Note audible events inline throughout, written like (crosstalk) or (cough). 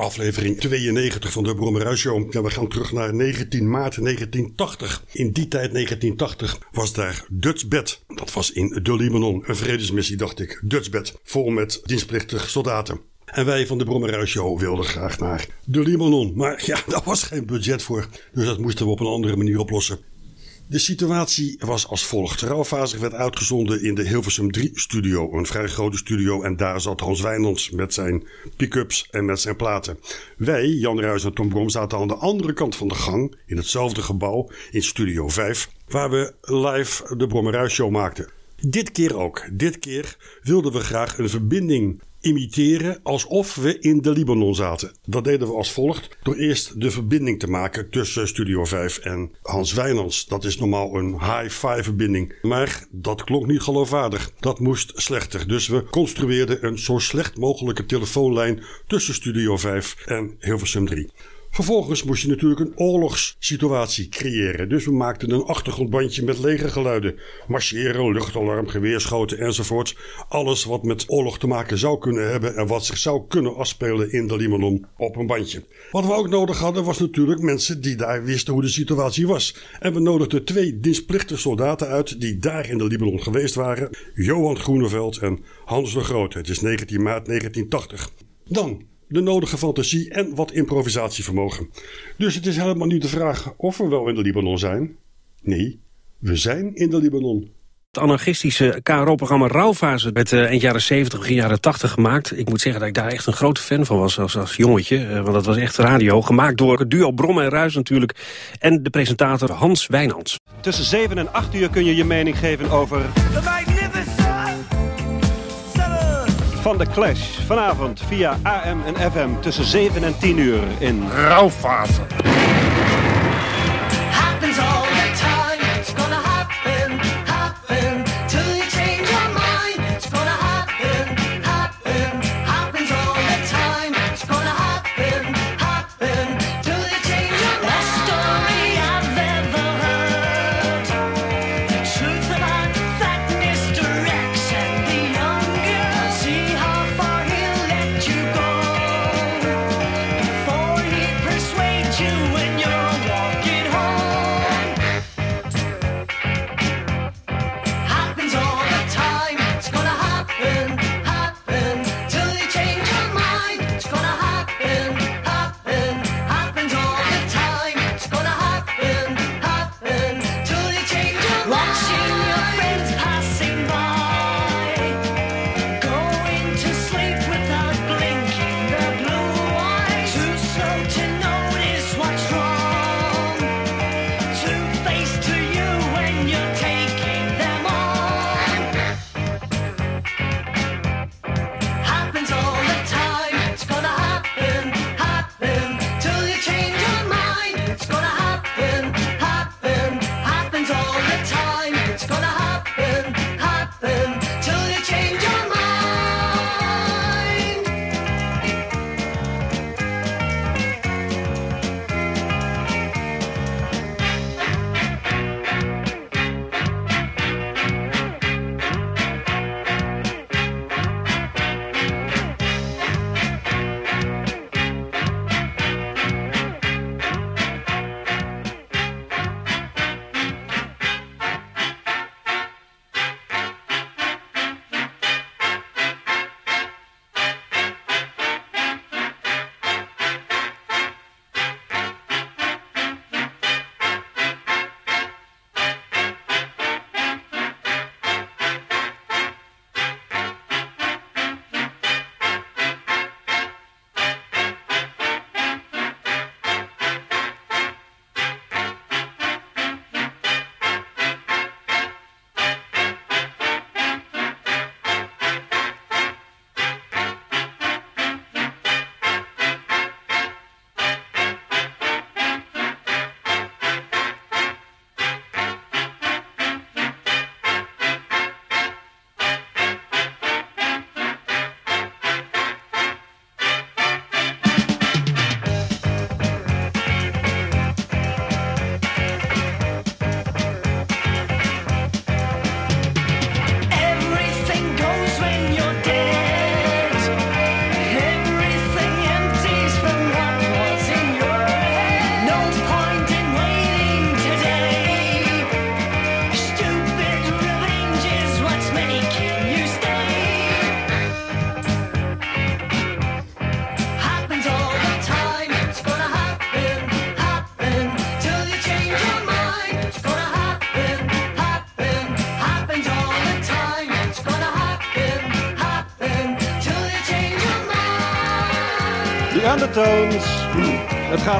aflevering 92 van de Brommerhuis Show. We gaan terug naar 19 maart 1980. In die tijd, 1980, was daar Dutchbed. Dat was in de Libanon. Een vredesmissie, dacht ik. Dutchbed, vol met dienstplichtige soldaten. En wij van de Brommerhuis Show wilden graag naar de Libanon. Maar ja, (laughs) daar was geen budget voor. Dus dat moesten we op een andere manier oplossen. De situatie was als volgt. Rauwfazig werd uitgezonden in de Hilversum 3 studio. Een vrij grote studio en daar zat Hans Wijnands met zijn pick-ups en met zijn platen. Wij, Jan Ruijs en Tom Brom, zaten aan de andere kant van de gang in hetzelfde gebouw in studio 5. Waar we live de Brommerhuis show maakten. Dit keer ook. Dit keer wilden we graag een verbinding imiteren alsof we in de Libanon zaten. Dat deden we als volgt door eerst de verbinding te maken tussen Studio 5 en Hans Wijnands. Dat is normaal een high-five verbinding, maar dat klonk niet geloofwaardig. Dat moest slechter, dus we construeerden een zo slecht mogelijke telefoonlijn tussen Studio 5 en Hilversum 3. Vervolgens moest je natuurlijk een oorlogssituatie creëren. Dus we maakten een achtergrondbandje met legergeluiden. Marcheren, luchtalarm, geweerschoten enzovoort. Alles wat met oorlog te maken zou kunnen hebben en wat zich zou kunnen afspelen in de Libanon op een bandje. Wat we ook nodig hadden was natuurlijk mensen die daar wisten hoe de situatie was. En we nodigden twee dienstplichtige soldaten uit die daar in de Libanon geweest waren. Johan Groeneveld en Hans de Groot. Het is 19 maart 1980. Dan de nodige fantasie en wat improvisatievermogen. Dus het is helemaal niet de vraag of we wel in de Libanon zijn. Nee, we zijn in de Libanon. Het anarchistische KRO-programma Rauwfase werd uh, eind jaren 70, begin jaren 80 gemaakt. Ik moet zeggen dat ik daar echt een grote fan van was als, als jongetje. Uh, want dat was echt radio. Gemaakt door het duo Brom en Ruis natuurlijk. En de presentator Hans Wijnands. Tussen 7 en 8 uur kun je je mening geven over... van de Clash. Vanavond via AM en FM tussen 7 en 10 uur in Rauwfase.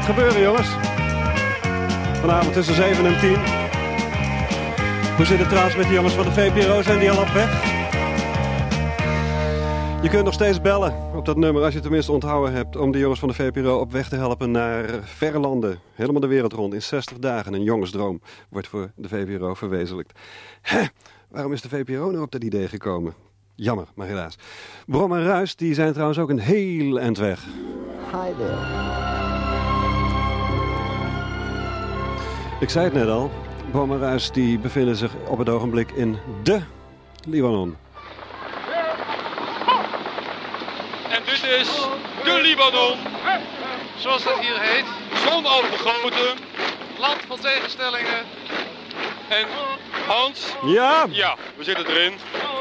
Gaat gebeuren, jongens. Vanavond tussen 7 en 10. Hoe zit het trouwens met de jongens van de VPRO? Zijn die al op weg? Je kunt nog steeds bellen op dat nummer, als je het tenminste onthouden hebt... om de jongens van de VPRO op weg te helpen naar verre landen. Helemaal de wereld rond in 60 dagen. Een jongensdroom wordt voor de VPRO verwezenlijkt. Hè, waarom is de VPRO nou op dat idee gekomen? Jammer, maar helaas. Brom en Ruis die zijn trouwens ook een heel eind weg. Hi there. Ik zei het net al. Brom en Ruis die bevinden zich op het ogenblik in de Libanon. En dit is de Libanon. Zoals dat hier heet. Zon overgoten. Land van tegenstellingen. En Hans? Ja? Ja, we zitten erin.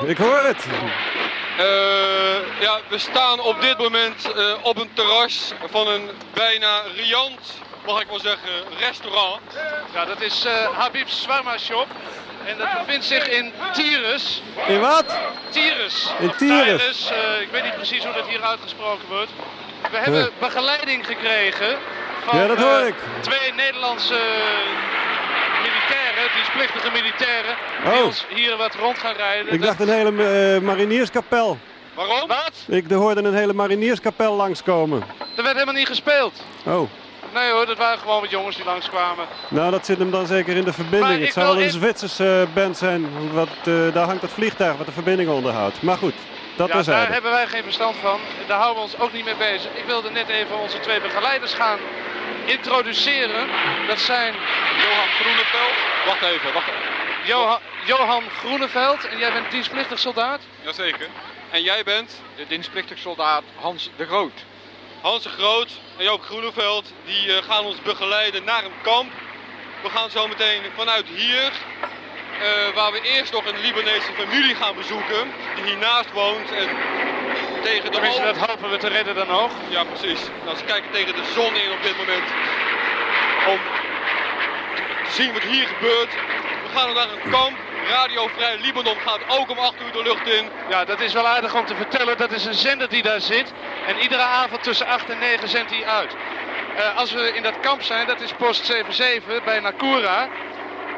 Ik hoor het. Uh, ja, we staan op dit moment uh, op een terras van een bijna riant, mag ik wel zeggen, restaurant. Ja, dat is uh, Habib's Swarma Shop. En dat bevindt zich in Tyrus. In wat? Tyrus. In Tyrus. ik weet niet precies hoe dat hier uitgesproken wordt. We hebben begeleiding gekregen van ja, dat hoor ik. twee Nederlandse militairen, dienstplichtige militairen, die oh. ons hier wat rond gaan rijden. Ik dacht een hele uh, marinierskapel. Waarom? Wat? Ik hoorde een hele marinierskapel langskomen. Er werd helemaal niet gespeeld. Oh. Nee hoor, dat waren gewoon wat jongens die langskwamen. Nou, dat zit hem dan zeker in de verbinding. Het zou wel een Zwitserse uh, band zijn, wat, uh, daar hangt het vliegtuig wat de verbinding onderhoudt. Maar goed, dat ja, daar hebben wij geen verstand van. Daar houden we ons ook niet mee bezig. Ik wilde net even onze twee begeleiders gaan introduceren. Dat zijn Johan Groeneveld. Wacht even, wacht even. Johan, Johan Groeneveld en jij bent dienstplichtig soldaat? Jazeker. En jij bent? De dienstplichtig soldaat Hans de Groot. Hans de Groot en Joop Groeneveld die uh, gaan ons begeleiden naar een kamp. We gaan zo meteen vanuit hier, uh, waar we eerst nog een Libanese familie gaan bezoeken, die hiernaast woont. En tegen de Tenminste, dat hopen we te redden dan nog. Ja, precies. Nou, ze kijken tegen de zon in op dit moment. Om te zien wat hier gebeurt. We gaan naar een kamp. Radio Vrij Libanon gaat ook om 8 uur de lucht in. Ja, dat is wel aardig om te vertellen. Dat is een zender die daar zit. En iedere avond tussen 8 en 9 zendt hij uit. Uh, als we in dat kamp zijn, dat is post 77 bij Nakura.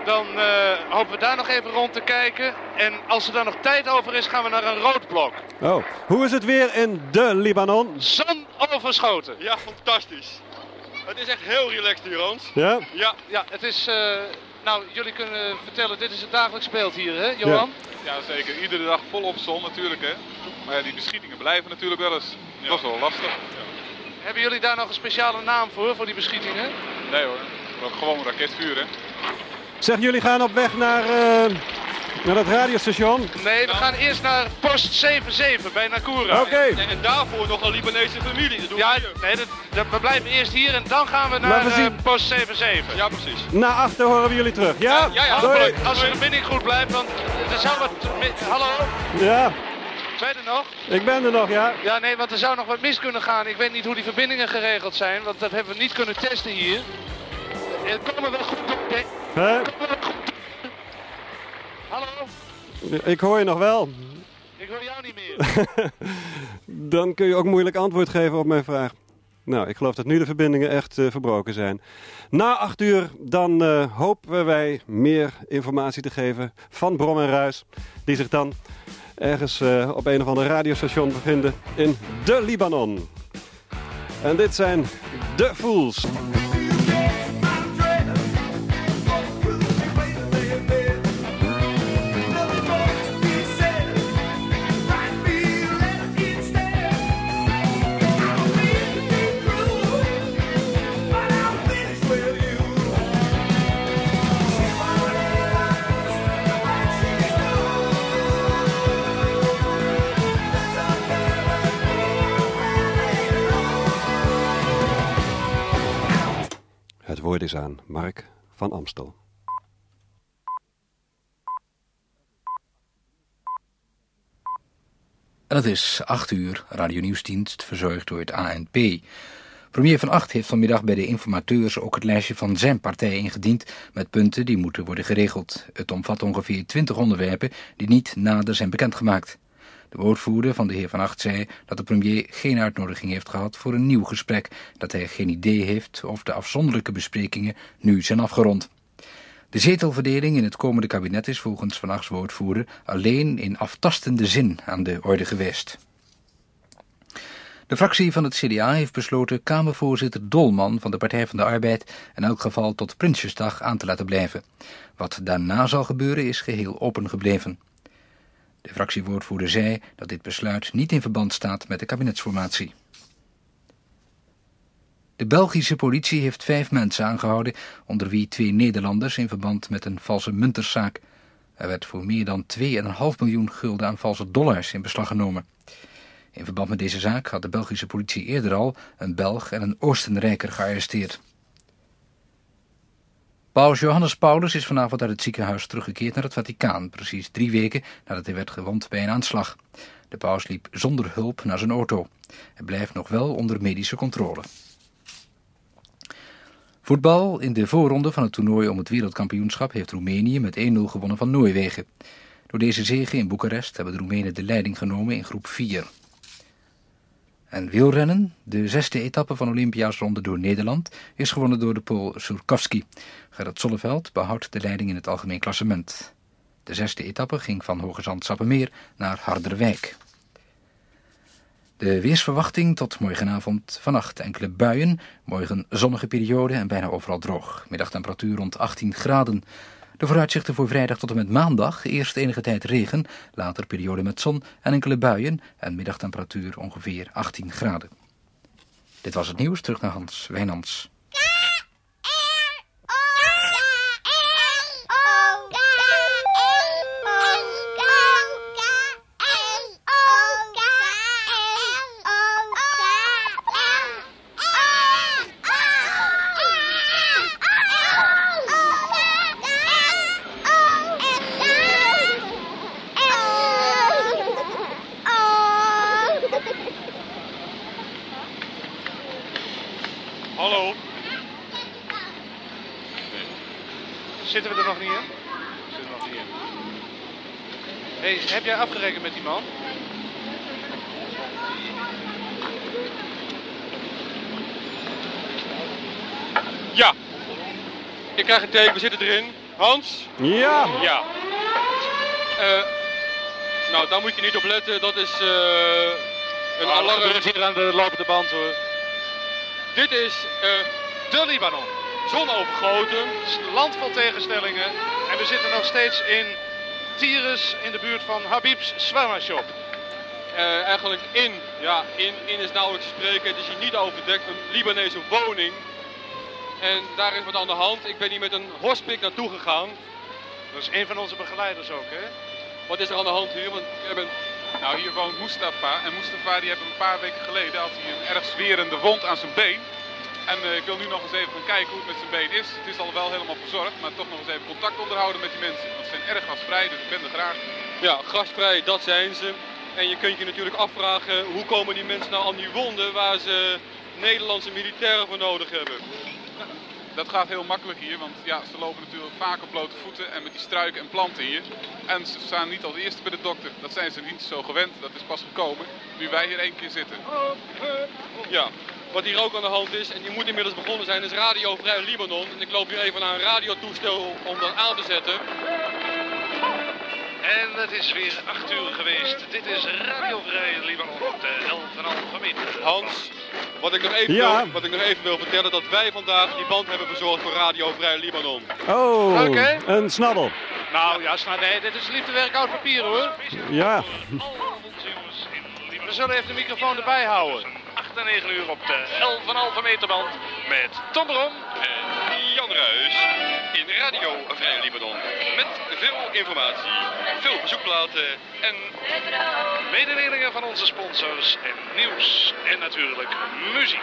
Dan uh, hopen we daar nog even rond te kijken. En als er dan nog tijd over is, gaan we naar een roodblok. Oh, hoe is het weer in de Libanon? Zon overschoten. Ja, fantastisch. Het is echt heel relaxed hier, Hans. Ja? Ja, ja het is... Uh, nou, jullie kunnen vertellen, dit is het dagelijks speelt hier, hè, Johan? Ja. ja, zeker. Iedere dag volop zon natuurlijk, hè. Maar ja, die beschietingen blijven natuurlijk wel eens. Ja. Dat is wel lastig. Ja. Hebben jullie daar nog een speciale naam voor, voor die beschietingen? Nee hoor, gewoon raketvuur, hè. Zeg, jullie gaan op weg naar, uh, naar het radiostation? Nee, we gaan eerst naar post 77 bij Nakura. Oké. En, en, daarvoor nog een Libanese familie. Dat doen ja, we nee, dat, dat, we blijven eerst hier en dan gaan we naar uh, post 77. Ja, precies. Na achter horen we jullie terug. Ja, ja, ja Doei. Als de verbinding goed blijft, want er zou wat... Hallo? Ja. Zijn er nog? Ik ben er nog, ja. Ja, nee, want er zou nog wat mis kunnen gaan. Ik weet niet hoe die verbindingen geregeld zijn, want dat hebben we niet kunnen testen hier. Het komen wel goed door, Hè? Hallo? Ik hoor je nog wel. Ik hoor jou niet meer. (laughs) Dan kun je ook moeilijk antwoord geven op mijn vraag. Nou, ik geloof dat nu de verbindingen echt uh, verbroken zijn. Na acht uur dan uh, hopen wij meer informatie te geven van Brom en Ruis. Die zich dan ergens uh, op een of ander radiostation bevinden in de Libanon. En dit zijn de Fools. Woord is aan Mark van Amstel. En het is 8 uur, Radio Nieuwsdienst, verzorgd door het ANP. Premier Van Acht heeft vanmiddag bij de informateurs ook het lijstje van zijn partij ingediend met punten die moeten worden geregeld. Het omvat ongeveer 20 onderwerpen die niet nader zijn bekendgemaakt. De woordvoerder van de heer Van Acht zei dat de premier geen uitnodiging heeft gehad voor een nieuw gesprek, dat hij geen idee heeft of de afzonderlijke besprekingen nu zijn afgerond. De zetelverdeling in het komende kabinet is volgens Van Achts woordvoerder alleen in aftastende zin aan de orde geweest. De fractie van het CDA heeft besloten Kamervoorzitter Dolman van de Partij van de Arbeid in elk geval tot Prinsjesdag aan te laten blijven. Wat daarna zal gebeuren is geheel open gebleven. De fractiewoordvoerder zei dat dit besluit niet in verband staat met de kabinetsformatie. De Belgische politie heeft vijf mensen aangehouden, onder wie twee Nederlanders in verband met een valse munterszaak. Er werd voor meer dan 2,5 miljoen gulden aan valse dollars in beslag genomen. In verband met deze zaak had de Belgische politie eerder al een Belg en een Oostenrijker gearresteerd. Paus Johannes Paulus is vanavond uit het ziekenhuis teruggekeerd naar het Vaticaan, precies drie weken nadat hij werd gewond bij een aanslag. De paus liep zonder hulp naar zijn auto. Hij blijft nog wel onder medische controle. Voetbal. In de voorronde van het toernooi om het wereldkampioenschap heeft Roemenië met 1-0 gewonnen van Noorwegen. Door deze zege in Boekarest hebben de Roemenen de leiding genomen in groep 4. En wielrennen, de zesde etappe van Olympia's ronde door Nederland, is gewonnen door de Pool Surkowski. Gerrit Zolleveld behoudt de leiding in het algemeen klassement. De zesde etappe ging van Hoogezand-Sappemeer naar Harderwijk. De weersverwachting tot morgenavond vannacht enkele buien, morgen zonnige periode en bijna overal droog. Middagtemperatuur rond 18 graden. De vooruitzichten voor vrijdag tot en met maandag, eerst enige tijd regen, later periode met zon en enkele buien en middagtemperatuur ongeveer 18 graden. Dit was het nieuws, terug naar Hans Wijnands. Afgerekend met die man? Ja. Ik krijg een teken, we zitten erin. Hans? Ja, Ja. Eh, nou, daar moet je niet op letten. Dat is eh, een Oh, alarm. gebeurt hier aan de lopende band hoor. Dit is eh, de Libanon. Zonovergoten. Land vol tegenstellingen. En we zitten nog steeds in Tyrus in de buurt van Habib's Swarma Shop. Eh, eigenlijk in, ja, in, in is nauwelijks te spreken. Het is hier niet overdekt, een Libanese woning. En daar is wat aan de hand. Ik ben hier met een hospik naartoe gegaan. Dat is een van onze begeleiders ook hè. Wat is er aan de hand hier? Want Nou, hier woont Mustafa. En Mustafa die heeft een paar weken geleden had hij een erg zwerende wond aan zijn been. En eh, ik wil nu nog eens even gaan kijken hoe het met zijn been is. Het is al wel helemaal verzorgd, maar toch nog eens even contact onderhouden met die mensen. Want ze zijn erg gasvrij, dus ik ben er graag. Ja, gastvrij, dat zijn ze. En je kunt je natuurlijk afvragen, hoe komen die mensen nou aan die wonden waar ze Nederlandse militairen voor nodig hebben? Dat gaat heel makkelijk hier, want ja, ze lopen natuurlijk vaak op blote voeten en met die struiken en planten hier. En ze staan niet als eerste bij de dokter. Dat zijn ze niet zo gewend, dat is pas gekomen nu wij hier één keer zitten. Ja, wat hier ook aan de hand is, en die moet inmiddels begonnen zijn, is Radio Vrij Libanon. En ik loop hier even naar een radiotoestel om dat aan te zetten. En het is weer 8 uur geweest. Dit is Radio Vrij Libanon op de 11,5 meter. Hans, wat ik, nog even Ja. wil, wat ik nog even wil vertellen, dat wij vandaag die band hebben verzorgd voor Radio Vrij Libanon. Oh, Oké. een snabbel. Nou ja, sna- nee, dit is liefdewerk oud papier hoor. Ja, We zullen even de microfoon erbij houden. 8 en 9 uur op de 11,5 meter band met Tom Brom. En Jan Ruis in Radio Vrij Libanon. Met veel informatie, veel bezoekplaten en Mededelingen van onze sponsors en nieuws en natuurlijk muziek.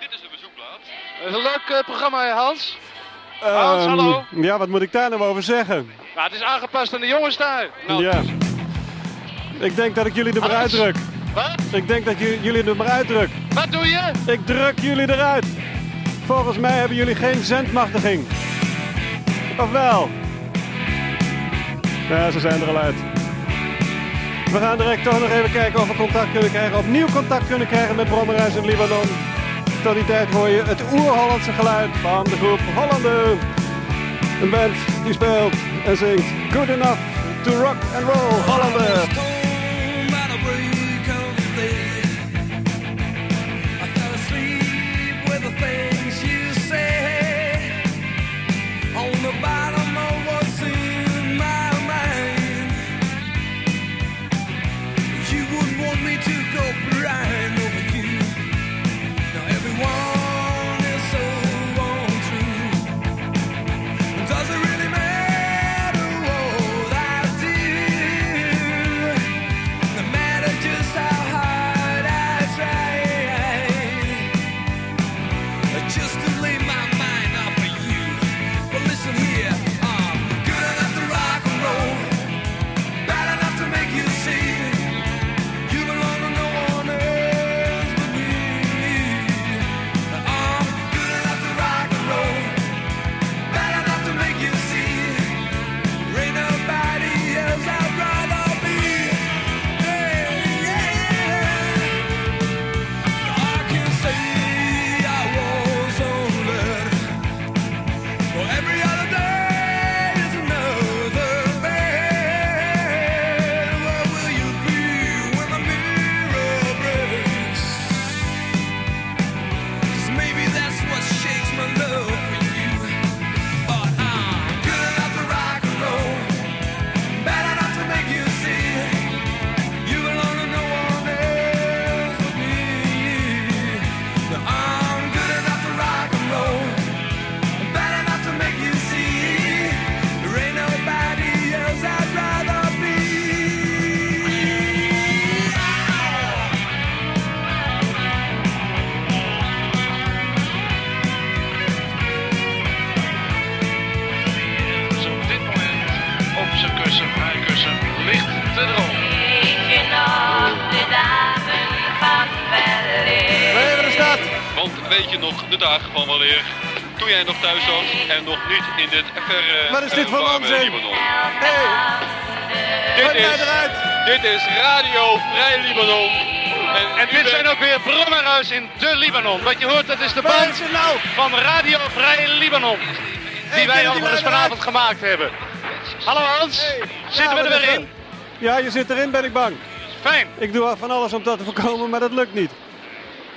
dit is de bezoekplaat. Dat is een leuk eh, programma, Hans. Hans, Ehm, hallo. Ja, wat moet ik daar nou over zeggen? Nou, het is aangepast aan de jongens daar. Nou, Ja. Ik denk dat ik jullie er maar uitdruk. Wat? Ik denk dat jullie er maar uitdruk. Wat doe je? Ik druk jullie eruit. Volgens mij hebben jullie geen zendmachtiging. Of wel? Ja, ze zijn er al uit. We gaan direct toch nog even kijken of we contact kunnen krijgen. Opnieuw contact kunnen krijgen met Brommerhuis in Libanon. Tot die tijd hoor je het oer-Hollandse geluid van de groep Hollanden. Een band die speelt en zingt Good Enough to Rock and Roll Hollanden. Wat is dit voor onzin? Hey, Dit is, dit is Radio Vrij Libanon. En, dit bent- zijn ook weer Brommerhuis in de Libanon. Wat je hoort, dat is de band nou? van Radio Vrij Libanon. Die Hey, wij overigens vanavond gemaakt hebben. Hallo Hans, Hey. zitten Ja, we er weer in? Ja, je zit erin, ben ik bang. Fijn. Ik doe van alles om dat te voorkomen, maar dat lukt niet.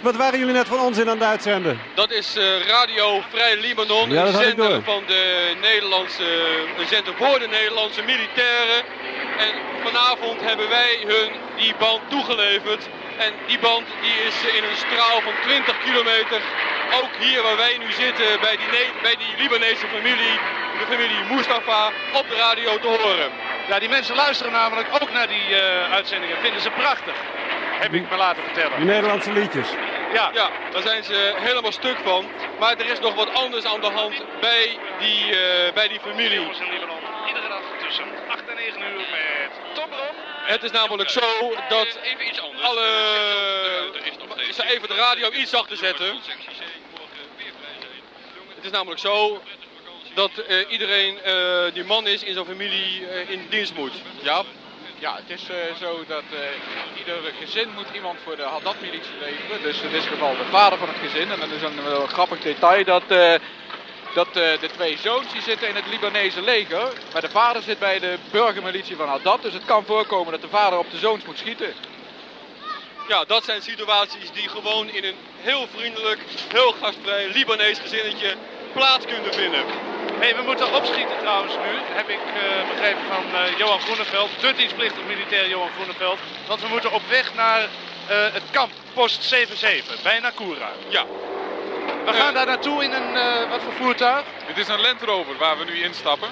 Wat waren jullie net van onzin aan het uitzenden? Dat is eh, Radio Vrij Libanon, Ja, een zender van de Nederlandse, een zender voor de Nederlandse militairen. En vanavond hebben wij hun die band toegeleverd. En die band die is in een straal van 20 kilometer, ook hier waar wij nu zitten, bij die, bij die Libanese familie, de familie Mustafa, op de radio te horen. Ja, die mensen luisteren namelijk ook naar die eh, uitzendingen. Vinden ze prachtig. Heb ik me laten Die vertellen. Nederlandse liedjes. Ja, Ja, daar zijn ze helemaal stuk van. Maar er is nog wat anders aan de hand bij die, eh, bij die familie. Iedere dag tussen 8 en 9 uur met Tom Brom. Het is namelijk zo dat Even iets anders. alle... Er is nog steeds- Ik zal even de radio iets zachter zetten. Het is namelijk zo dat eh, iedereen eh, die man is in zijn familie eh, in dienst moet. Ja, Ja, het is eh, zo dat eh, ieder gezin moet iemand voor de Haddad-militie leveren. Dus in dit geval de vader van het gezin. En dan is een grappig detail dat, eh, dat de twee zoons zitten in het Libanese leger. Maar de vader zit bij de burgermilitie van Haddad. Dus het kan voorkomen dat de vader op de zoons moet schieten. ja, dat zijn situaties die gewoon in een heel vriendelijk, heel gastvrij Libanees gezinnetje plaats kunnen vinden. Hey, we moeten opschieten trouwens nu, heb ik eh, begrepen van eh, Johan Groeneveld, de dienstplichtig militair Johan Groeneveld. Want we moeten op weg naar eh, het kamp, post 77, bij Nakura. Ja, We gaan daar naartoe in een, wat voor voertuig? Dit is een Land Rover waar we nu instappen.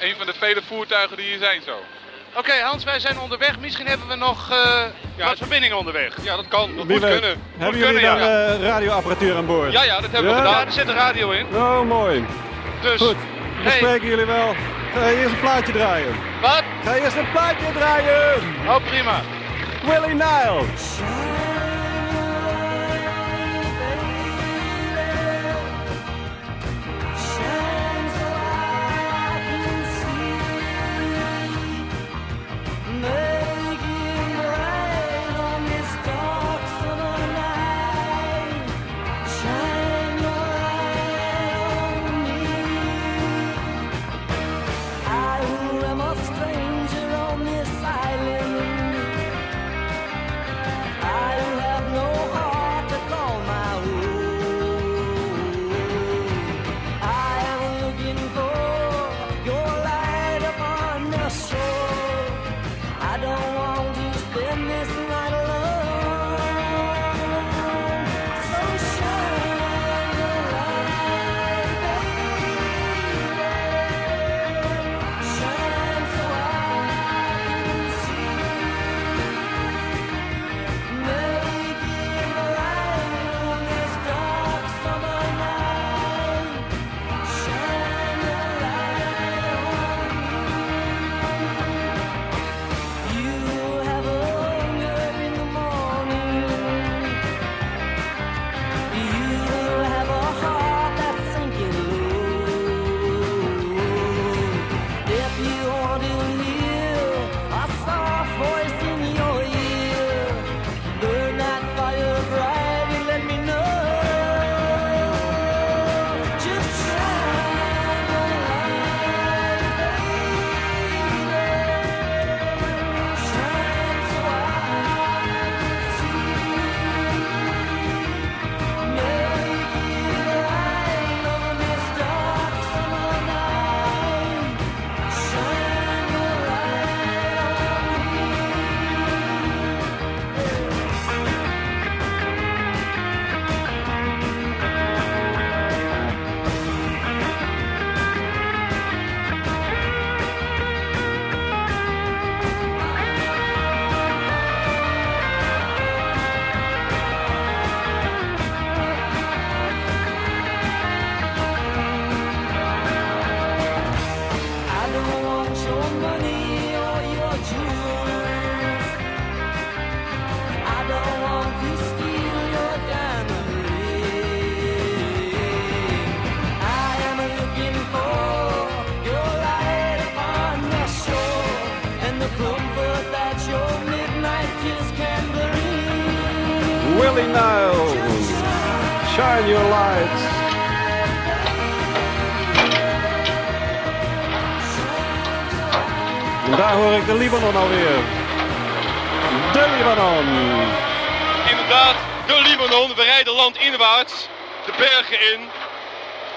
Een van de vele voertuigen die hier zijn zo. Oké Hans, wij zijn onderweg. Misschien hebben we nog eh, Ja, wat verbindingen onderweg. ja dat kan. Dat Wie moet weet. kunnen. Hebben kunnen, jullie dan ja. eh, radioapparatuur aan boord? Ja, ja, dat hebben we Ja? Ja, gedaan. er zit een radio in. Oh, mooi. Dus, Goed. We hey, spreken jullie wel. Ga je eerst een plaatje draaien? wat? Ga je eerst een plaatje draaien? Oh, prima. Willie Nile.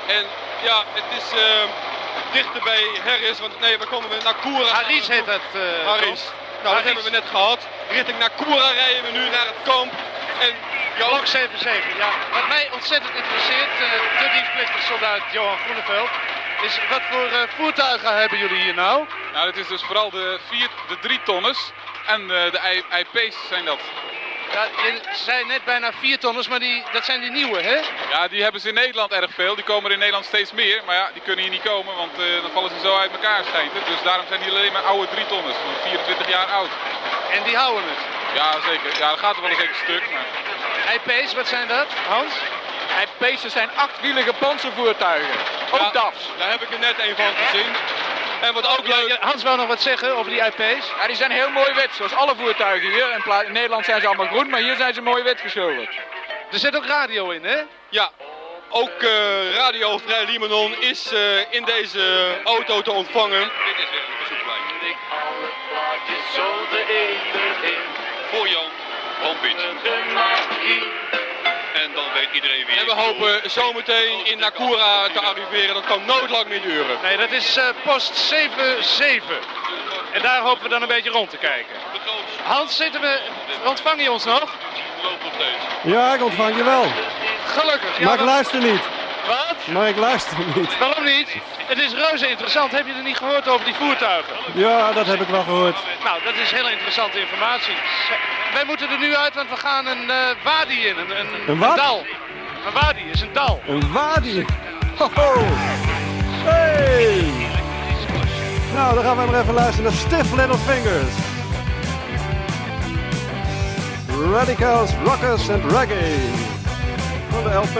En ja, het is eh, dichter bij Harris, want nee, waar komen we? Naar Koura. Haris heet het. eh, Harris. Nou, dat hebben we net gehad. Richting naar Koura rijden we nu naar het kamp. En Blok 77, ja. Wat mij ontzettend interesseert, eh, de dienstplichtige soldaat Johan Groeneveld, is wat voor eh, voertuigen hebben jullie hier nou? Nou, het is dus vooral de, vier, de drie tonners en eh, de IP's zijn dat. Ja, je zei net bijna 4 tonners, maar die, dat zijn die nieuwe, hè? Ja, die hebben ze in Nederland erg veel. Die komen er in Nederland steeds meer. Maar ja, die kunnen hier niet komen, want eh, dan vallen ze zo uit elkaar schijnt het. Dus daarom zijn die alleen maar oude drie tonners, van 24 jaar oud. En die houden het. Ja, zeker. Ja, dat gaat er wel een zeker stuk. Maar... IP's, wat zijn dat, Hans? IP's zijn achtwielige panzervoertuigen. Ook Ja, DAF's. Daar heb ik er net een van gezien. En wat ook leuk... Hans wou nog wat zeggen over die IP's. Ja, die zijn heel mooi wit, zoals alle voertuigen hier. In, in Nederland zijn ze allemaal groen, maar hier zijn ze mooi wit geschilderd. Er zit ook radio in, hè? Ja, ook eh, Radio Vrij Libanon is eh, in deze auto te ontvangen. Dit is weer een bezoeklijn. Voor Jan van Piet. Weet iedereen wie En we hopen zometeen in Nakura te arriveren. Dat kan nooit lang meer duren. Nee, dat is eh, post 77. En daar hopen we dan een beetje rond te kijken. Hans, zitten we, ontvang je ons nog? Ja, ik ontvang je wel. Gelukkig. Ja, Maar ik wat- luister niet. Wat? Maar ik luister niet. Waarom niet? Het is reuze interessant. Heb je er niet gehoord over die voertuigen? Ja, dat heb ik wel gehoord. Nou, dat is hele interessante informatie. Wij moeten er nu uit, want we gaan een eh, wadi in. Een, een, Een wat? dal. Een wadi is een dal. Een wadi. Hoho. Hey. Nou, dan gaan we maar even luisteren naar Stiff Little Fingers. Radicals, Rockers and Reggae. Van de LP.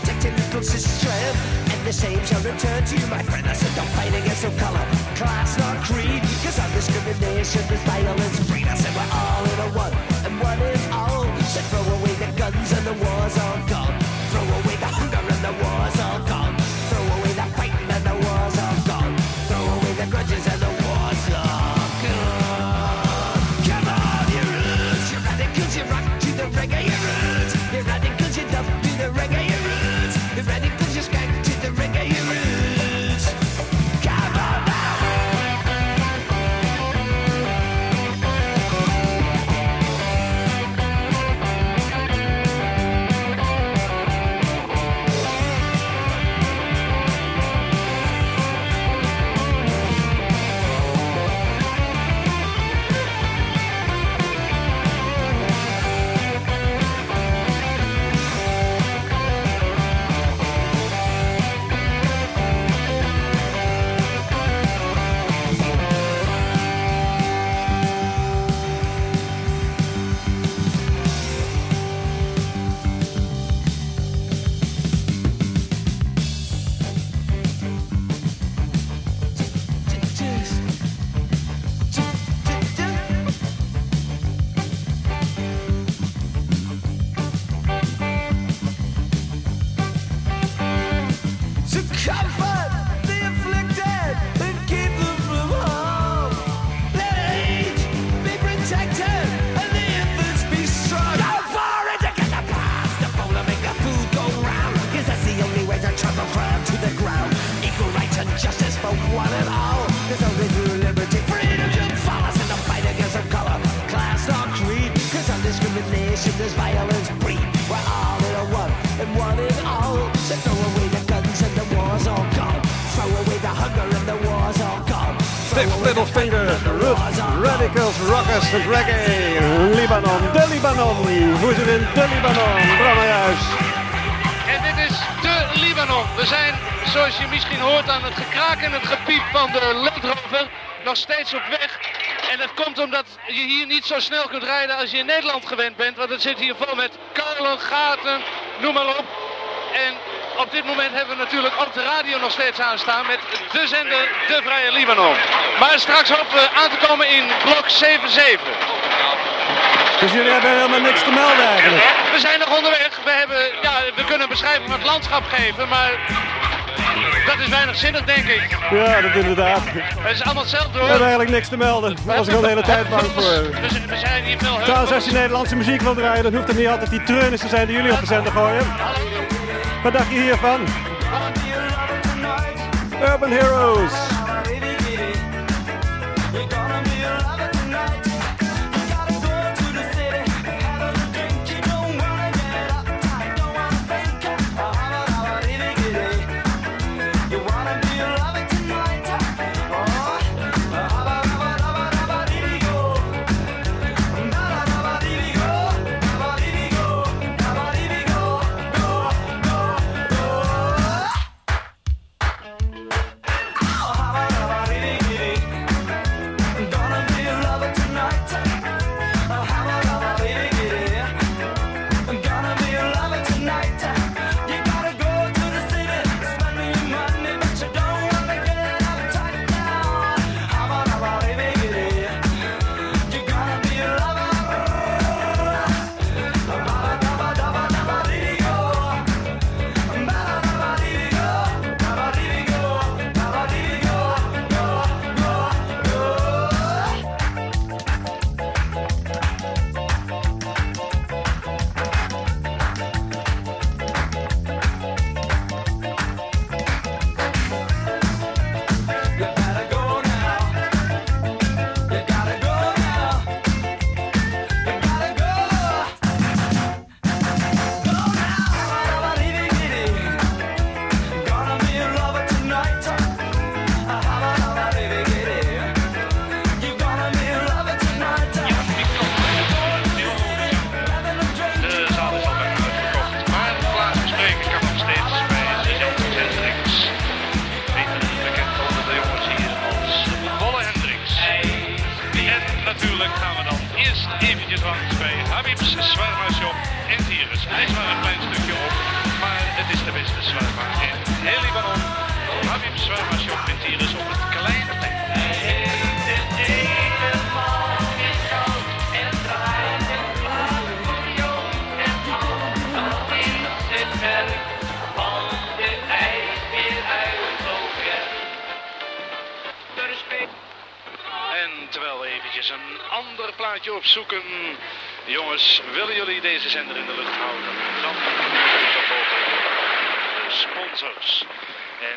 protecting the closest. And the same shall return to you, my friend. I said, don't fight against no color, class, not creed. Cause our discrimination is violence breed I said, we're all in a one, and one is all. Said, throw away the guns and the war's all gone. Throw away the hunger. In de Libanon? En dit is de Libanon. We zijn, zoals je misschien hoort aan het gekraak en het gepiep van de Land nog steeds op weg. En dat komt omdat je hier niet zo snel kunt rijden als je in Nederland gewend bent. Want het zit hier vol met kuilen, gaten, noem maar op. En op dit moment hebben we natuurlijk ook de radio nog steeds aanstaan met de zender De Vrije Libanon. Maar straks hopen we aan te komen in blok 7-7. Dus jullie hebben helemaal niks te melden eigenlijk. We zijn nog onderweg. We, hebben, ja, we kunnen een beschrijving van het landschap geven, maar dat is weinig zinnig, denk ik. Ja, dat inderdaad. Het is allemaal hetzelfde We hoor. hebben eigenlijk niks te melden. Daar was ik al de hele tijd bang voor. We, zijn- we zijn hier veel Trouwens, als je. Nederlandse muziek wilt draaien, dan hoeft het niet altijd die treunis te zijn die jullie op de zender gooien. Wat dacht je hiervan? Urban Heroes.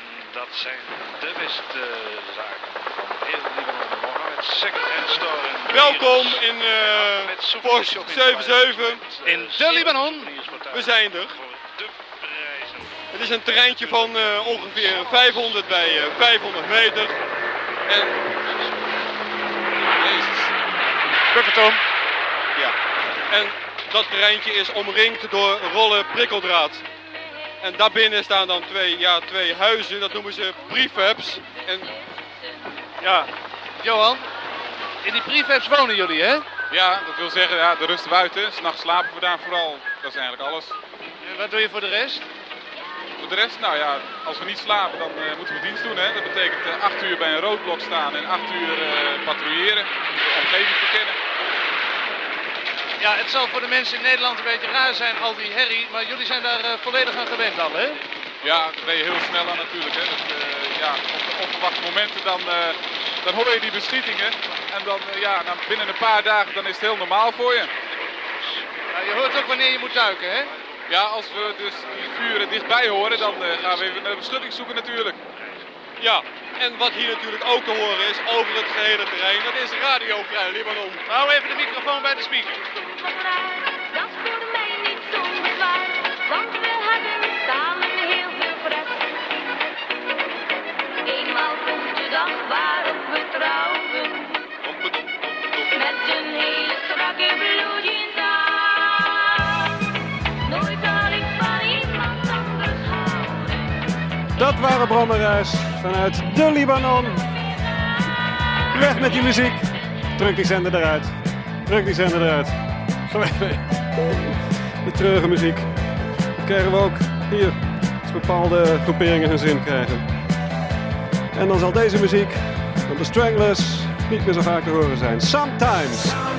En dat zijn de beste zaken van heel Libanon. Mohammed Second Hand Store. en Welkom in eh Post Shopping 77. Met, In de Libanon. We zijn er. Voor de prijzen. Het is een terreintje van eh, ongeveer 500 bij eh, 500 meter. En... Jezus. Puppetom. Ja. En dat terreintje is omringd door rollen prikkeldraad. En daarbinnen staan dan twee, ja, twee huizen, dat noemen ze prefabs. En Ja, Johan, in die prefabs wonen jullie, hè? Ja, dat wil zeggen, ja, de rust buiten. S'nachts slapen we daar vooral. Dat is eigenlijk alles. En wat doe je voor de rest? Voor de rest, nou ja, als we niet slapen, dan eh, moeten we dienst doen. Hè. Dat betekent eh, acht uur bij een roodblok staan en acht uur eh, patrouilleren. De omgeving verkennen. Ja, het zal voor de mensen in Nederland een beetje raar zijn, al die herrie, maar jullie zijn daar eh, volledig aan gewend al, hè? Ja, daar ben je heel snel aan natuurlijk. Hè. Eh, ja, op de onverwachte momenten dan, eh, dan hoor je die beschietingen. En dan, ja, dan binnen een paar dagen dan is het heel normaal voor je. Ja, je hoort ook wanneer je moet duiken, hè? Ja, als we dus die vuren dichtbij horen, dan gaan we even naar de beschutting zoeken natuurlijk. ja, en wat hier natuurlijk ook te horen is over het gehele terrein, dat is Radio Vrij Libanon. Hou even de microfoon bij de speaker. Dat speelde mij niet zo zwaar, want we hadden samen heel veel pret. Eenmaal komt de dag waarop we trouwen, met een hele strakke bloedjes aan. Nooit had ik van iemand anders houden. Dat waren Brommerreis vanuit de Libanon. Weg met die muziek. Druk die zender eruit. Druk die zender eruit. (laughs) De treurige muziek. Dat krijgen we ook hier. Als bepaalde groeperingen hun zin krijgen. En dan zal deze muziek van de Stranglers niet meer zo vaak te horen zijn. Sometimes.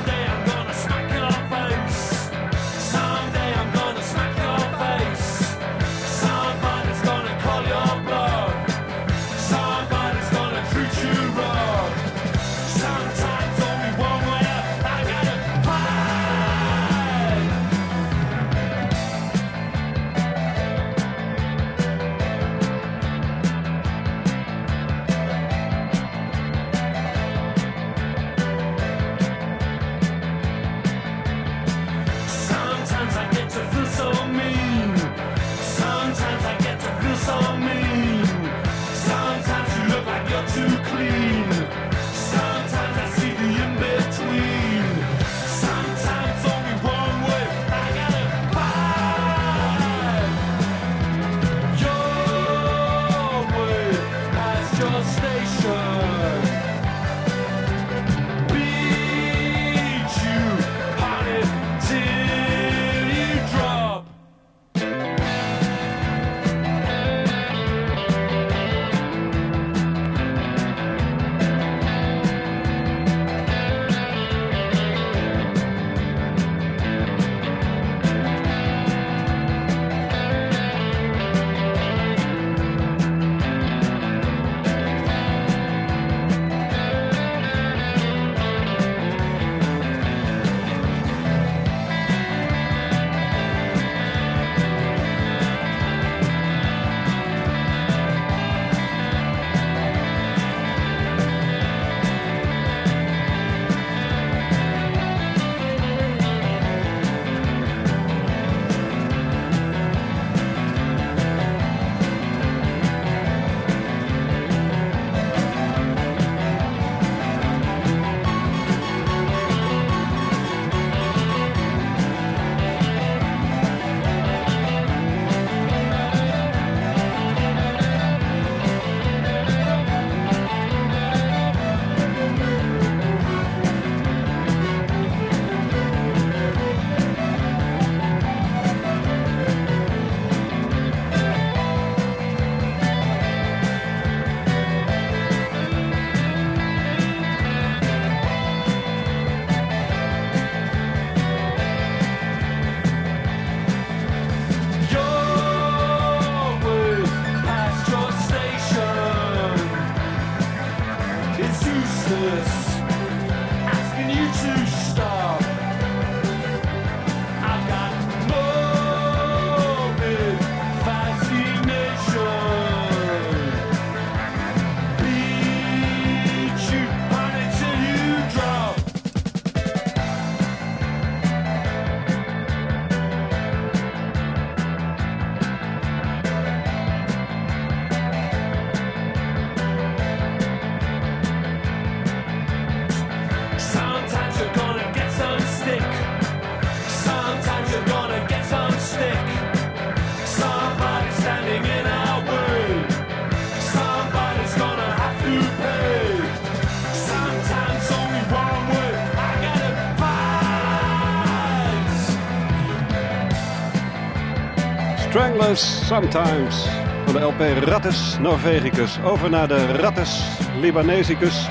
Sometimes. Van de LP Rattus Norvegicus. Over naar de Rattus Libanesicus.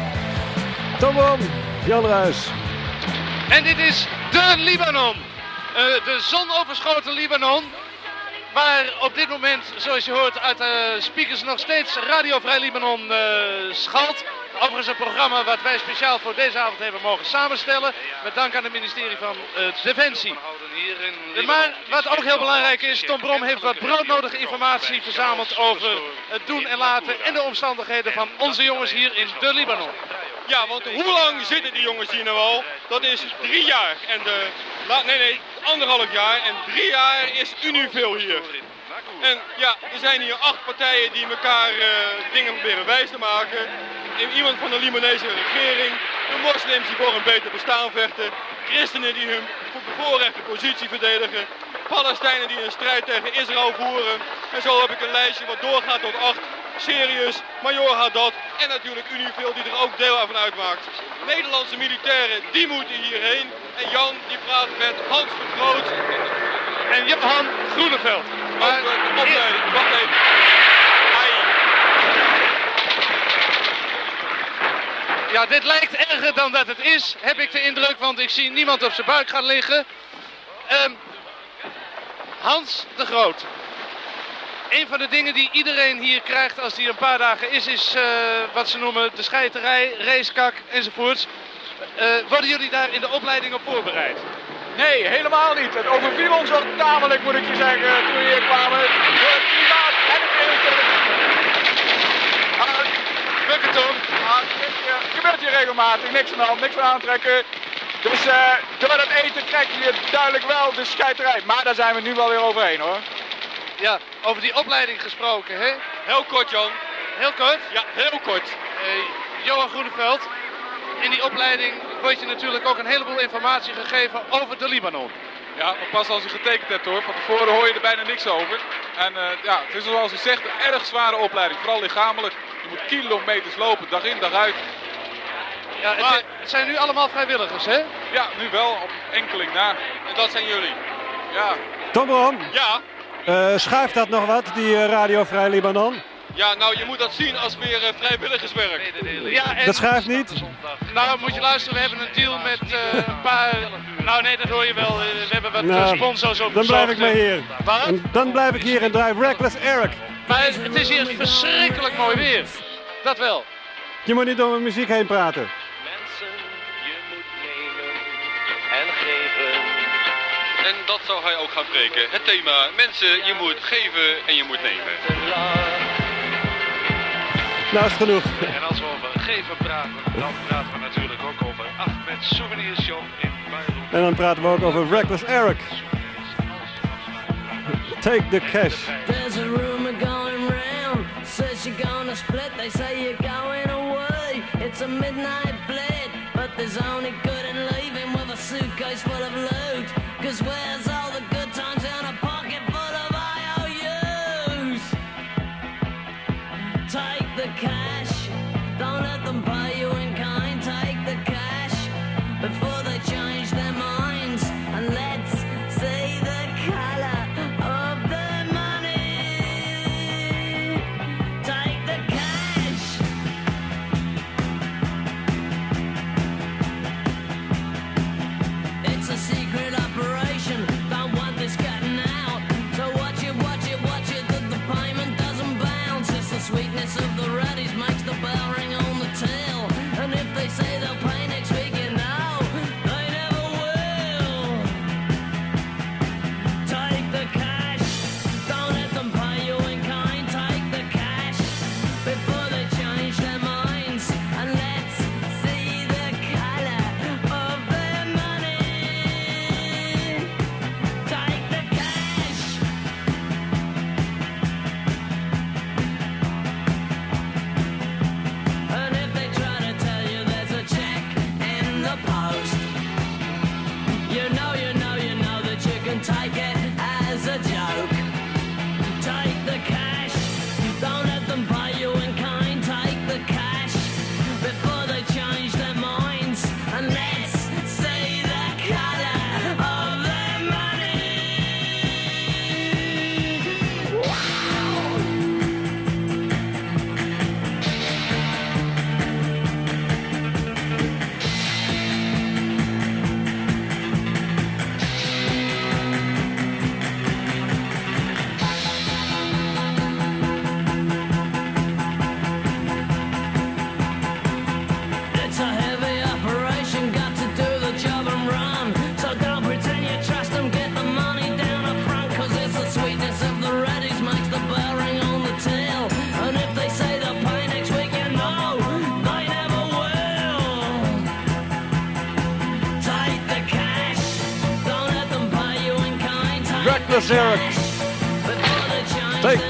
Tom Brom, Jan Ruis. En dit is de Libanon. Eh, de zonoverschoten Libanon. Waar op dit moment, zoals je hoort uit de speakers, nog steeds Radio Vrij Libanon eh, schalt. Overigens een programma wat wij speciaal voor deze avond hebben mogen samenstellen. Met dank aan het ministerie van eh, Defensie. Maar wat ook heel belangrijk is, Tom Brom heeft wat broodnodige informatie verzameld over het doen en laten en de omstandigheden van onze jongens hier in de Libanon. Ja, want hoe lang zitten die jongens hier nou al? Dat is drie jaar. En de, nee, nee, anderhalf jaar. En drie jaar is Univeel hier. En ja, er zijn hier acht partijen die elkaar eh, dingen proberen wijs te maken. Iemand van de Libanese regering, de moslims die voor een beter bestaan vechten, christenen die hun bevoorrechte positie verdedigen, Palestijnen die een strijd tegen Israël voeren. En zo heb ik een lijstje wat doorgaat tot acht. Sirius, Major Haddad en natuurlijk Univeel die er ook deel van uitmaakt. Nederlandse militairen, die moeten hierheen. En Jan die praat met Hans de Groot. En Johan Groeneveld. Maar, opleiding, wacht even. Ai. Ja, dit lijkt erger dan dat het is, heb ik de indruk, want ik zie niemand op zijn buik gaan liggen. Ehm, Hans de Groot. Een van de dingen die iedereen hier krijgt als hij een paar dagen is, is eh, wat ze noemen de scheiterij, racekak enzovoorts. Eh, worden jullie daar in de opleiding op voorbereid? Nee, helemaal niet. Het overviel ons ook tamelijk, moet ik je zeggen, toen we hier kwamen. Het klimaat en het eten. Maar, Bukken Tom. Maar het gebeurt hier- het gebeurt hier regelmatig, niks aan de hand, niks van aantrekken. Dus eh, door dat eten krijg je duidelijk wel de scheiterij. Maar daar zijn we nu wel weer overheen hoor. Ja, over die opleiding gesproken, hè? Heel kort Jan. Heel kort. Ja, heel kort. Eh, Johan Groeneveld. In die opleiding wordt je natuurlijk ook een heleboel informatie gegeven over de Libanon. Ja, maar pas als je getekend hebt hoor. Van tevoren hoor je er bijna niks over. En eh, ja, het is zoals u zegt een erg zware opleiding. Vooral lichamelijk. Je moet kilometers lopen, dag in dag uit. Ja, het, Maar- het zijn nu allemaal vrijwilligers, hè? Ja, nu wel, op enkeling na. En dat zijn jullie. Ja, Tom Brom, Ja, eh, schuift dat nog wat, die eh, Radio Vrij Libanon? ja, nou je moet dat zien als weer eh, vrijwilligerswerk. Ja, en... Dat schuift niet? Nou, moet je luisteren, we hebben een deal met eh, een paar... Nou nee, dat hoor je wel. Eh, we hebben wat Nou, eh, sponsors op Dan blijf ik maar hier. Wat? En dan blijf ik hier en draai Reckless Eric. Maar het, het is hier verschrikkelijk mooi weer. Dat wel. Je moet niet door mijn muziek heen praten. Mensen, je moet nemen en geven. En dat zou hij ook gaan spreken. Het thema, mensen, je moet geven en je moet nemen. Nou is genoeg. En als we over geven praten, dan praten we natuurlijk ook over Ahmed Souvenir Shop in. En dan praten we ook over Reckless Eric. Take the cash. There's a rumor going round, says you're gonna split. They say you're going away. It's a midnight bled, but there's only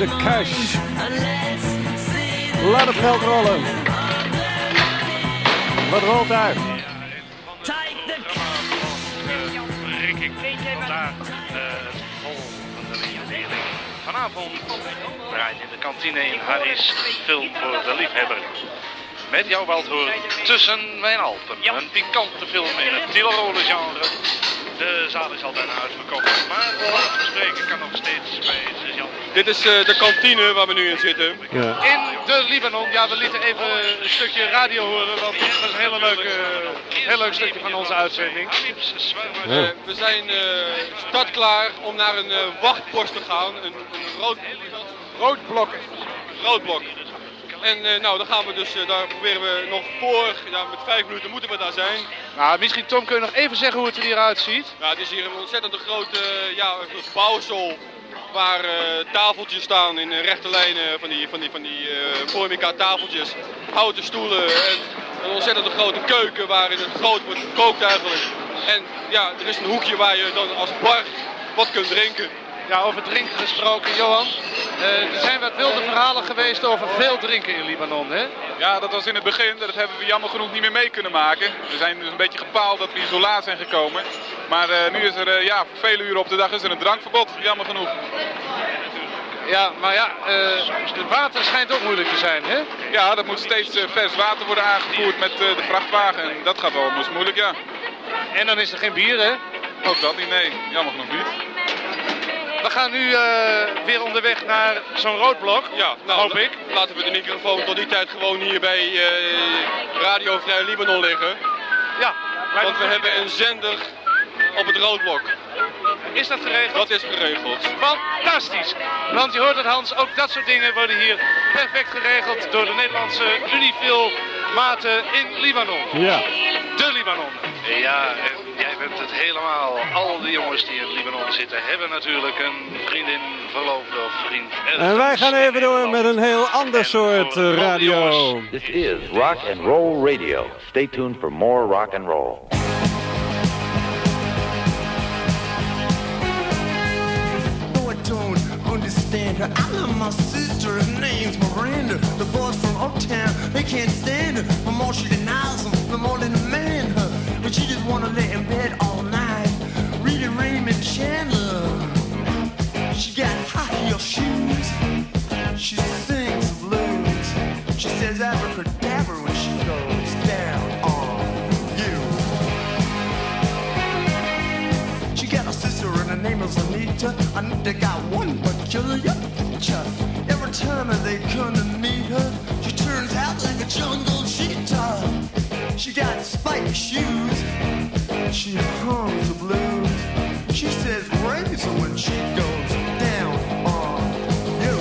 The cash. Laat het geld rollen. Wat rolt. Vandaag eh, het de regulering. Vanavond draait in de kantine in Harry's film voor de liefhebber. Met jouw Waldhoorn tussen mijn Alpen. Een pikante film in het Tilerole genre. De zaal is al bijna uitverkocht. Maar we spreken kan nog steeds bij. Dit is eh, de kantine waar we nu in zitten. Ja. In de Libanon. Ja, we lieten even een stukje radio horen. Want het was een hele leuke, heel leuk stukje van onze uitzending. Eh, we zijn eh startklaar om naar een eh, wachtpost te gaan. Een, een rood, rood blok. Rood blok. En eh, nou, dan gaan we dus, eh, daar proberen we nog voor, ja, met vijf minuten moeten we daar zijn. Nou, misschien Tom, kun je nog even zeggen hoe het er hieruit ziet? Ja, het is hier een ontzettend grote eh, ja, bouwsel waar eh, tafeltjes staan in eh, rechte lijnen van die, van die, van die eh Formica tafeltjes, houten stoelen en een ontzettend grote keuken waarin het groot wordt gekookt eigenlijk. En ja, er is een hoekje waar je dan als bar wat kunt drinken. Ja, over drinken gesproken, Johan. Eh, er zijn wat wilde verhalen geweest over veel drinken in Libanon, hè? Ja, dat was in het begin. Dat hebben we jammer genoeg niet meer mee kunnen maken. We zijn dus een beetje gepaald dat we hier zo laat zijn gekomen. Maar eh, nu is er, eh, ja, voor vele uren op de dag is er een drankverbod. Jammer genoeg. Ja, maar ja, het water schijnt ook moeilijk te zijn, hè? Ja, dat moet steeds vers water worden aangevoerd met de vrachtwagen. En dat gaat wel moeilijk, ja. En dan is er geen bier, hè? Ook dat niet, nee. Jammer genoeg niet. We gaan nu eh, weer onderweg naar zo'n roodblok, Ja, nou, hoop ik. Laten we de microfoon tot die tijd gewoon hier bij eh, Radio Vrij Libanon leggen. Ja, Want we hebben een zender op het roodblok. Is dat geregeld? Dat is geregeld. Fantastisch! Want je hoort het Hans, ook dat soort dingen worden hier perfect geregeld door de Nederlandse Unifil maten in Libanon. Ja. De Libanon. Ja, en bent het helemaal. Al die jongens die in Libanon zitten hebben natuurlijk een vriendin, verloofde of vriend. En wij gaan even door met een heel ander soort radio. This is Rock and Roll Radio. Stay tuned for more rock and roll. No, I don't understand her. I love my sister. Her name's Miranda. The boys from Uptown, they can't stand her. The more she denies them, the more they wanna lay in bed all night, reading Raymond Chandler. She got high heel shoes. She sings blues. She says abracadabra name is Anita. Anita got one peculiar feature. Every time they come to meet her, she turns out like a jungle cheetah. She got spiked shoes. She hums the blues. She says razor when she goes down on you.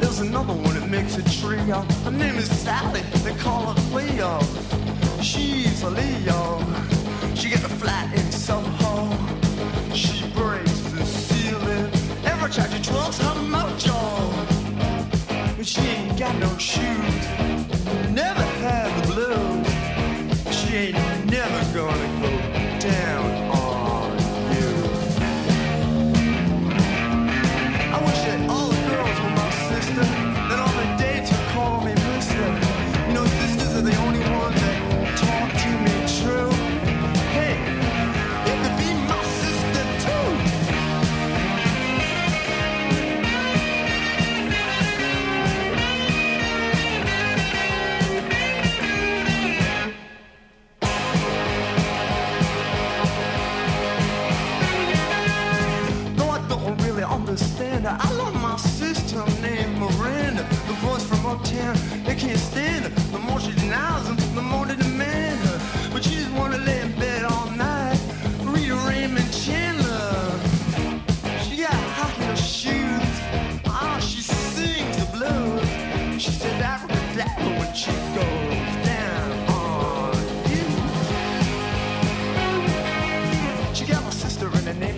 There's another one that makes a trio. Her name is Sally. They call her Cleo. She's a Leo. She got a flat in Soho. She breaks the ceiling. Every time she twirls her mojo. But she ain't got no shoes. Never had the blues. She ain't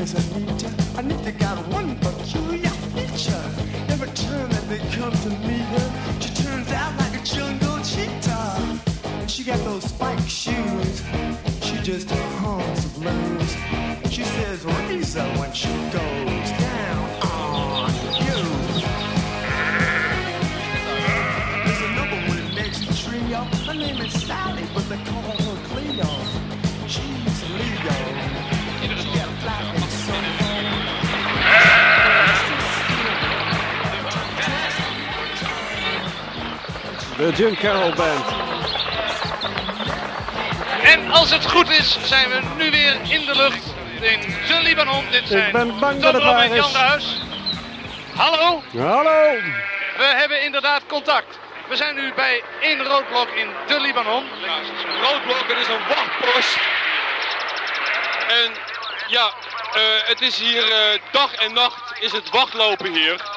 is Anita. Anita got one peculiar feature. Every time that they come to meet her, she turns out like a jungle cheetah. She got those spike shoes. She just hums the blues. She says, Razor, when she goes down on you. There's another one that makes a trio. Her name is Sally, but they call her Cleo. She's Leo. De Jim Carroll Band. En als het goed is, zijn we nu weer in de lucht in de Libanon. Dit zijn ben bang Tom dat het waar Jan is. de Huis. Hallo, Hallo! we hebben inderdaad contact. We zijn nu bij één roodblok in de Libanon. roodblok, het is een wachtpost. En ja, eh, het is hier eh, dag en nacht is het wachtlopen hier.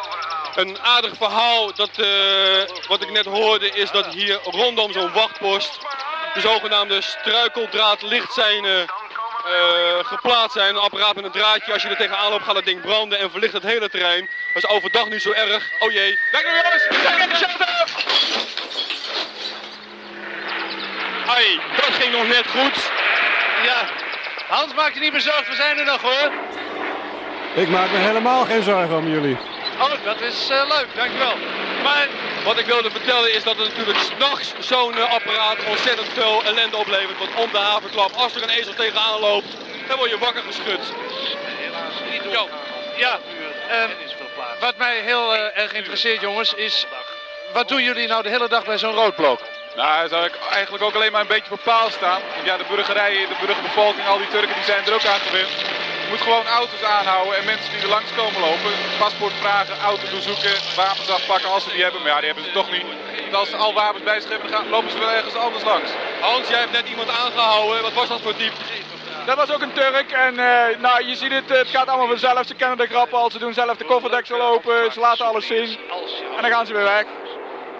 Een aardig verhaal dat, eh, wat ik net hoorde is dat hier rondom zo'n wachtpost de zogenaamde struikeldraadlichtseinen eh geplaatst zijn. Een apparaat met een draadje. Als je er tegenaan loopt gaat het ding branden en verlicht het hele terrein. Dat is overdag niet zo erg. Oh jee. Nu jongens! Weg even shelter! Ai, dat ging nog net goed. Ja, Hans, maak je niet bezorgd, we zijn er nog hoor. Ik maak me helemaal geen zorgen om jullie. Oh, dat is eh, leuk, dankjewel. Maar Wat ik wilde vertellen is dat er natuurlijk s'nachts zo'n eh, apparaat ontzettend veel ellende oplevert. Want om de havenklap, als er een ezel tegenaan loopt, dan word je wakker geschud. Jo. ja, ehm, wat mij heel eh, erg interesseert jongens is, wat doen jullie nou de hele dag bij zo'n roodblok? Nou, daar zou ik eigenlijk ook alleen maar een beetje voor paal staan. Want ja, de burgerij, de burgerbevolking, al die Turken, die zijn er ook aan gewend. Je moet gewoon auto's aanhouden en mensen die er langs komen lopen, paspoort vragen, auto doorzoeken, wapens afpakken als ze die hebben. Maar ja, die hebben ze toch niet. Want als ze al wapens bij zich hebben, dan lopen ze wel ergens anders langs. Hans, jij hebt net iemand aangehouden. Wat was dat voor type? Dat was ook een Turk en eh, nou, je ziet het, het gaat allemaal vanzelf. Ze kennen de grappen al, ze doen zelf de kofferdeksel open, ze laten alles zien. En dan gaan ze weer weg.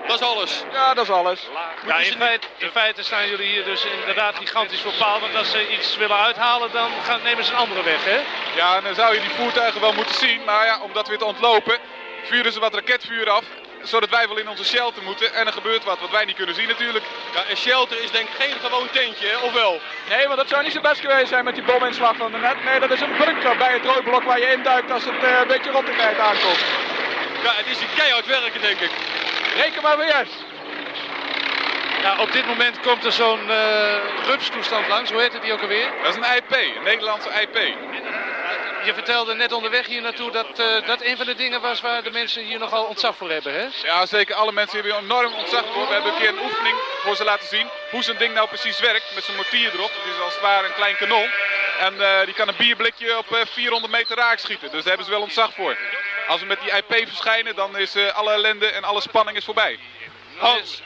Dat is alles. Ja, dat is alles. Ja, in feite, in feite staan jullie hier dus inderdaad gigantisch voor paal. Want als ze iets willen uithalen, dan gaan, nemen ze een andere weg, hè? Ja, en dan zou je die voertuigen wel moeten zien. Maar ja, om dat weer te ontlopen, vuren ze wat raketvuur af. Zodat wij wel in onze shelter moeten. En er gebeurt wat, wat wij niet kunnen zien natuurlijk. Ja, een shelter is denk ik geen gewoon tentje, hè? of wel? Nee, want dat zou niet zo best geweest zijn met die bominslag van daarnet. Nee, dat is een bunker bij het roodblok waar je induikt als het eh, een beetje rottigheid aankomt. Ja, het is hier keihard werken denk ik. Reken maar weer eens. Ja, op dit moment komt er zo'n eh rupstoestand langs. Hoe heette die ook alweer? Dat is een IP, een Nederlandse IP. Je vertelde net onderweg hier naartoe dat eh, dat een van de dingen was waar de mensen hier nogal ontzag voor hebben, hè? Ja, zeker. Alle mensen hebben hier enorm ontzag voor. We hebben een keer een oefening voor ze laten zien hoe zo'n ding nou precies werkt. Met zijn mortier erop. Het is als het ware een klein kanon. En eh, die kan een bierblikje op eh, 400 meter raak schieten. Dus daar hebben ze wel ontzag voor. Als we met die IP verschijnen, dan is eh, alle ellende en alle spanning is voorbij. Hans, is,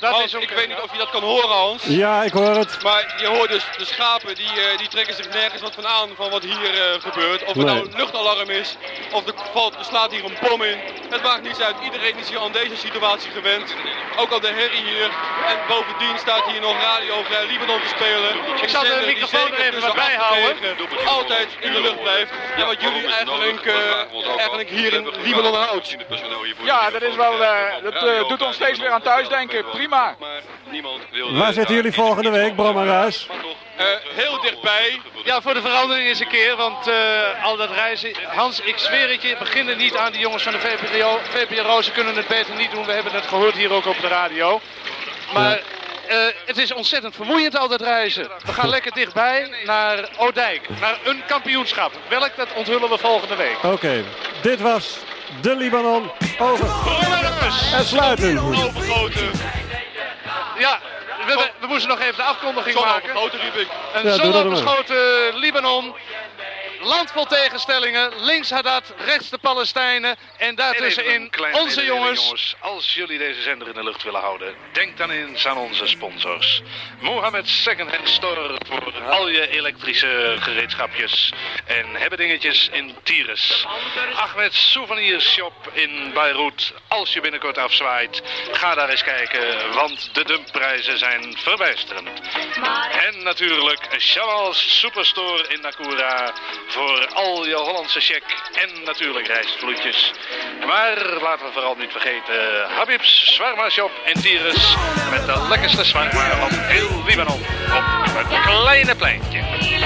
dat Hans, is ook, ik weet niet of je dat kan horen Hans. Ja, ik hoor het. Maar je hoort dus de schapen die, eh, die trekken zich nergens wat van aan van wat hier eh, gebeurt. Of het Nee. nou een luchtalarm is, of er, valt, er slaat hier een bom in. Het maakt niets uit. Iedereen is hier aan deze situatie gewend. Ook al de herrie hier. En bovendien staat hier nog radio Vrij Libanon te spelen. Ik zal de microfoon er zeker even wat bij acht en houden. Altijd in de lucht blijft. En wat jullie eigenlijk, eh, eigenlijk hier in Libanon houdt. Ja, dat is wel, eh, dat doet ons steeds weer aan thuisdenken. Prima. Waar zitten jullie volgende week, Bram en Ruis? Eh, heel dichtbij. Ja, voor de verandering eens een keer, want eh, al dat reizen... Hans, ik zweer het je, begin er niet aan die jongens van de VPRO. VPRO, ze kunnen het beter niet doen. We hebben het gehoord hier ook op de radio. Maar eh, het is ontzettend vermoeiend al dat reizen. We gaan lekker dichtbij naar Oudijk, naar een kampioenschap. Welk, dat onthullen we volgende week. Oké, dit was de Libanon. Over. En sluiten. Ja, we, we, we moesten nog even de afkondiging Zon maken. Een maar. zonoverschoten Libanon. Land vol tegenstellingen. Links Haddad, rechts de Palestijnen. En daartussenin onze mededeling, jongens. Als jullie deze zender in de lucht willen houden, denk dan eens aan onze sponsors. Mohammed Secondhand Store voor al je elektrische gereedschapjes en hebben dingetjes in Tires. Ahmed Souvenir Shop in Beirut. Als je binnenkort afzwaait, ga daar eens kijken, want de dumpprijzen zijn verbijsterend. En natuurlijk Chaval's Superstore in Nakura voor al je Hollandse check en natuurlijk rijstvloetjes. Maar laten we vooral niet vergeten Habib's Swarma Shop in Tires met de lekkerste swarma van heel Libanon op het kleine pleintje.